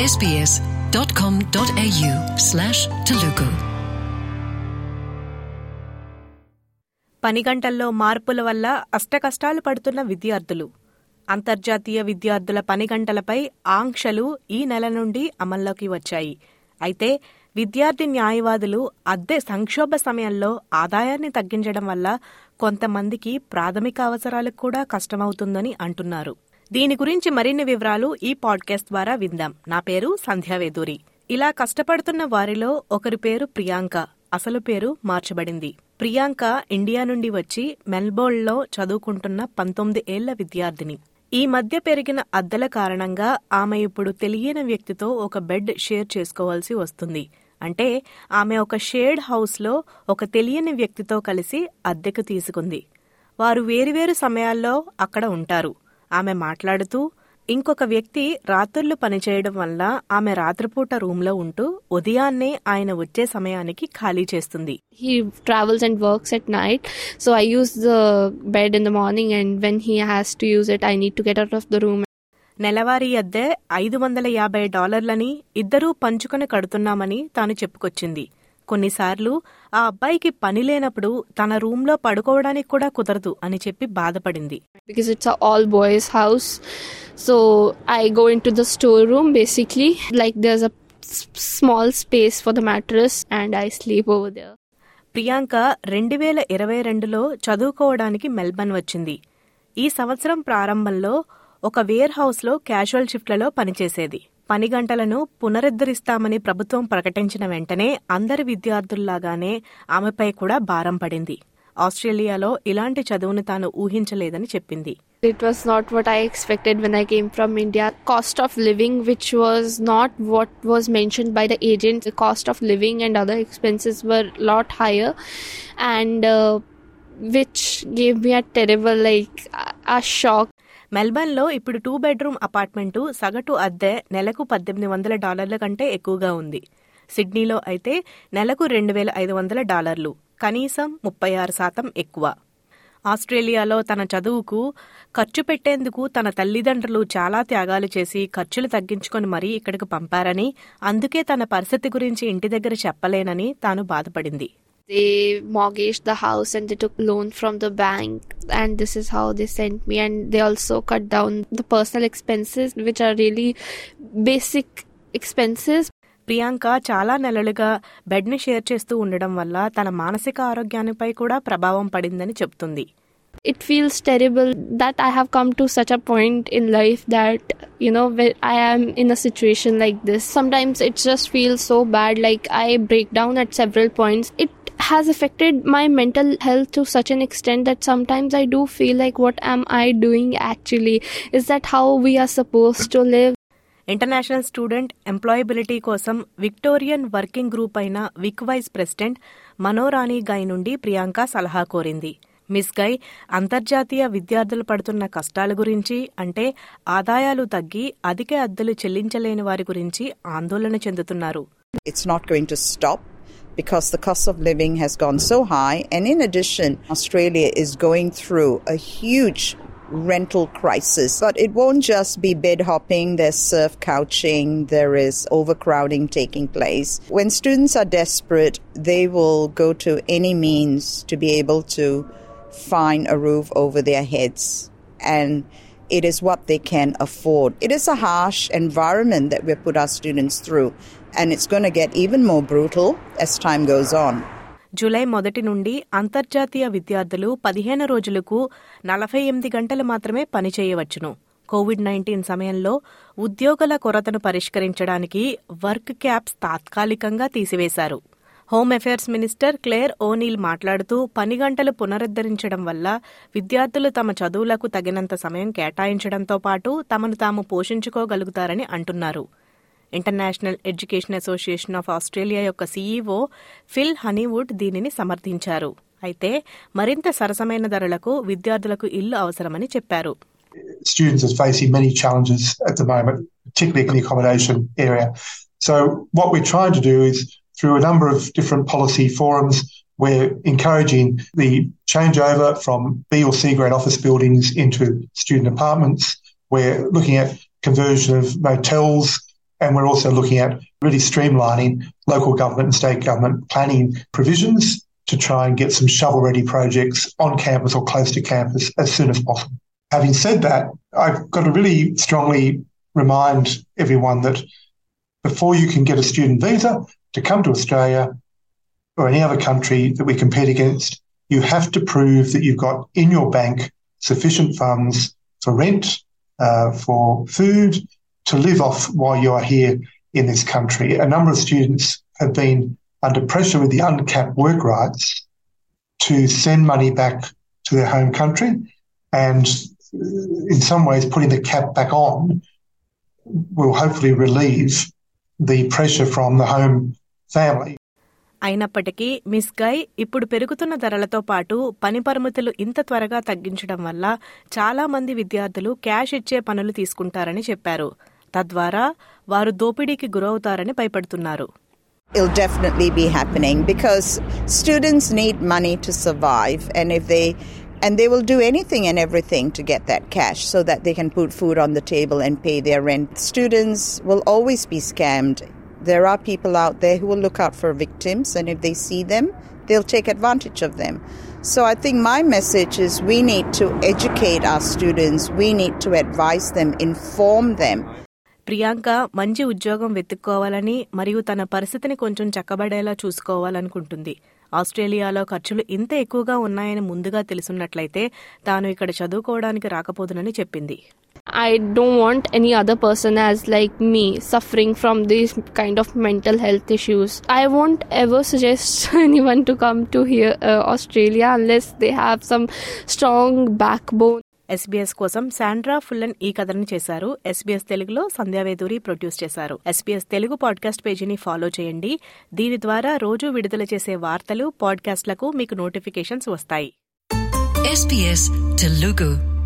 sbs.com.au slash Telugu. పని గంటల్లో మార్పుల వల్ల అష్టకష్టాలు పడుతున్న విద్యార్థులు. అంతర్జాతీయ విద్యార్థుల పని గంటలపై ఆంక్షలు ఈ నెల నుండి అమల్లోకి వచ్చాయి. అయితే విద్యార్థి న్యాయవాదులు అద్దె సంక్షోభ సమయంలో ఆదాయాన్ని తగ్గించడం వల్ల కొంతమందికి ప్రాథమిక అవసరాలకు కూడా కష్టమవుతుందని అంటున్నారు. దీని గురించి మరిన్ని వివరాలు ఈ పాడ్కాస్ట్ ద్వారా విందాం. నా పేరు సంధ్యావేదూరి ఇలా కష్టపడుతున్న వారిలో ఒకరి పేరు ప్రియాంక. అసలు పేరు మార్చబడింది. ప్రియాంక ఇండియా నుండి వచ్చి మెల్బోర్న్లో చదువుకుంటున్న పంతొమ్మిది ఏళ్ళ విద్యార్థిని. ఈ మధ్య పెరిగిన అద్దెల కారణంగా ఆమె ఇప్పుడు తెలియని వ్యక్తితో ఒక బెడ్ షేర్ చేసుకోవాల్సి వస్తుంది. అంటే ఆమె ఒక షేర్డ్ హౌస్లో ఒక తెలియని వ్యక్తితో కలిసి అద్దెకు తీసుకుంది. వారు వేరువేరు సమయాల్లో అక్కడ ఉంటారు. ఆమె మాట్లాడుతూ ఇంకొక వ్యక్తి రాత్రులు పనిచేయడం వల్ల ఆమె రాత్రిపూట రూంలో ఉంటూ ఉదయాన్నే ఆయన వచ్చే సమయానికి ఖాళీ చేస్తుంది. He travels and works at night. So i use the bed in the morning and when he has to use it i need to get out of the room. నెలవారీ అద్దె ఐదు వందల యాభై డాలర్లని ఇద్దరూ పంచుకొని కడుతున్నామని తాను చెప్పుకొచ్చింది. కొన్నిసార్లు ఆ అబ్బాయికి పని లేనప్పుడు తన రూంలో పడుకోవడానికి కూడా కుదరదు అని చెప్పి బాధపడింది. Because it's a all boys house so i go into the storeroom basically. Like there's a s- small space for the mattress and i sleep over there. Priyanka రెండు వేల ఇరవై రెండులో చదువుకోవడానికి మెల్బర్న్ వచ్చింది. ఈ సంవత్సరం ప్రారంభంలో ఒక వేర్ హౌస్లో క్యాజువల్ షిఫ్ట్లలో పనిచేసేది. పని గంటలను పునరుద్ధరిస్తామని ప్రభుత్వం ప్రకటించిన వెంటనే అందరి విద్యార్థుల్లాగానే ఆమెపై కూడా భారం పడింది. ఆస్ట్రేలియాలో ఇలాంటి చదువును తాను ఊహించలేదని చెప్పింది. It was not what I expected when I came from India cost of living which was not what was mentioned by the agent cost of living and other expenses were lot higher and which gave me a terrible like uh shock మెల్బర్న్లో ఇప్పుడు two bedroom apartment సగటు అద్దె నెలకు పద్దెనిమిది వందల డాలర్ల కంటే ఎక్కువగా ఉంది. సిడ్నీలో అయితే నెలకు రెండు వేల ఐదు వందల డాలర్లు కనీసం ముప్పై ఆరు శాతం ఎక్కువ. ఆస్ట్రేలియాలో తన చదువుకు ఖర్చు పెట్టేందుకు తన తల్లిదండ్రులు చాలా త్యాగాలు చేసి ఖర్చులు తగ్గించుకొని మరీ ఇక్కడికి పంపారని అందుకే తన పరిస్థితి గురించి ఇంటి దగ్గర చెప్పలేనని తాను బాధపడింది. they mortgaged the house and they took loan from the bank and this is how they sent me and they also cut down the personal expenses which are really basic expenses Priyanka చాలా నెలలుగా బెడ్ని share చేస్తూ ఉండడం వల్ల తన మానసిక ఆరోగ్యానిపై కూడా ప్రభావం పడిందని చెప్తుంది it feels terrible that i have come to such a point in life that you know where i am in a situation like this sometimes it just feels so bad like i break down at several points it has affected my mental health to such an extent that sometimes I do feel like what am I doing actually? Is that how we are supposed to live? International student employability కోసం Victorian working group అయిన Vic vice president మనోరాణి గై నుండి ప్రియాంక సలహా కోరింది miss గై అంతర్జాతీయ విద్యార్థులు పడుతున్న కష్టాల గురించి అంటే ఆదాయాలు తగ్గి అధిక అద్దెలు చెల్లించలేని వారి గురించి ఆందోళన చెందుతున్నారు it's not going to stop because the cost of living has gone so high. And in addition, Australia is going through a huge rental crisis. But it won't just be bed hopping, there's surf couching, there is overcrowding taking place. When students are desperate, they will go to any means to be able to find a roof over their heads. And it is what they can afford. It is a harsh environment that we put our students through, and it's going to get even more brutal as time goes on. July మొదటి నుండి అంతర్జాతీయ విద్యార్థులు పదిహేను రోజులకు నలభై ఎనిమిది గంటలు మాత్రమే పని చేయవచ్చును. కోవిడ్ నైన్టీన్ సమయంలో ఉద్యోగుల కొరతను పరిష్కరించడానికి వర్క్ క్యాప్స్ తాత్కాలికంగా తీసివేశారు. Home affairs minister Clare O'Neil మాట్లాడుతూ పని గంటలు పునరుద్ధరించడం వల్ల విద్యార్థులు తమ చదువులకు తగినంత సమయం కేటాయించడంతో పాటు తమను తాము పోషించుకోగలుగుతారని అంటున్నారు. International education association of Australia యొక్క సీఈఓ ఫిల్ హనీవుడ్ దీనిని సమర్థించారు అయితే మరింత సరసమైన ధరలకు విద్యార్థులకు ఇల్లు అవసరమని చెప్పారు students are facing many challenges at the moment, particularly in the accommodation area. So what we're trying to do is through a number of different policy forums, we're encouraging the changeover from B or C grade office buildings into student apartments. We're looking at conversion of motels and we're also looking at really streamlining local government and state government planning provisions to try and get some shovel ready projects on campus or close to campus as soon as possible. Having said that, I've got to really strongly remind everyone that before you can get a student visa to come to Australia or any other country that we compete against, you have to prove that you've got in your bank sufficient funds for rent, uh, for food, to live off while you are here in this country. A number of students have been under pressure with the uncapped work rights to send money back to their home country. And in some ways, putting the cap back on will hopefully relieve the pressure from the home family. అయినప్పటికీ miss Guy ఇప్పుడు పెరుగుతున్న ధరలతో పాటు పని పరిమితులు ఇంత త్వరగా తగ్గించడం వల్ల చాలా మంది విద్యార్థులు క్యాష్ ఇచ్చే పనులు తీసుకుంటారని చెప్పారు తద్వారా వారు దోపిడీకి గురవుతారని భయపడుతున్నారు It'll definitely be happening because students need money to survive, and if they and they will do anything and everything to get that cash so that they can put food on the table and pay their rent. Students will always be scammed. There are people out there who will look out for victims, and if they see them, they'll take advantage of them. So I think my message is we need to educate our students, we need to advise them, inform them. Priyanka మంచి ఉద్యోగం వెతుక్కోవాలని మరియు తన పరిస్థితిని కొంచెం చక్కబడేలా చూసుకోవాలనుకుంటుంది. ఆస్ట్రేలియాలో ఖర్చులు ఇంత ఎక్కువగా ఉన్నాయని ముందుగా తెలుసున్నట్లయితే తాను ఇక్కడ చదువుకోవడానికి రాకపోదునని చెప్పింది. I don't want any other person as like me suffering from these kind of mental health issues I won't ever suggest anyone to come to here Australia unless they have some strong backbone SBS కోసం Sandra Fulloon ఈ కథను చేశారు. SBS తెలుగులో Sandhya Veduri produce చేశారు. SBS Telugu podcast పేజీని follow చేయండి. దీని ద్వారా రోజు విడుదల చేసే వార్తలు పాడ్కాస్ట్లకు మీకు నోటిఫికేషన్స్ వస్తాయి. SBS Telugu.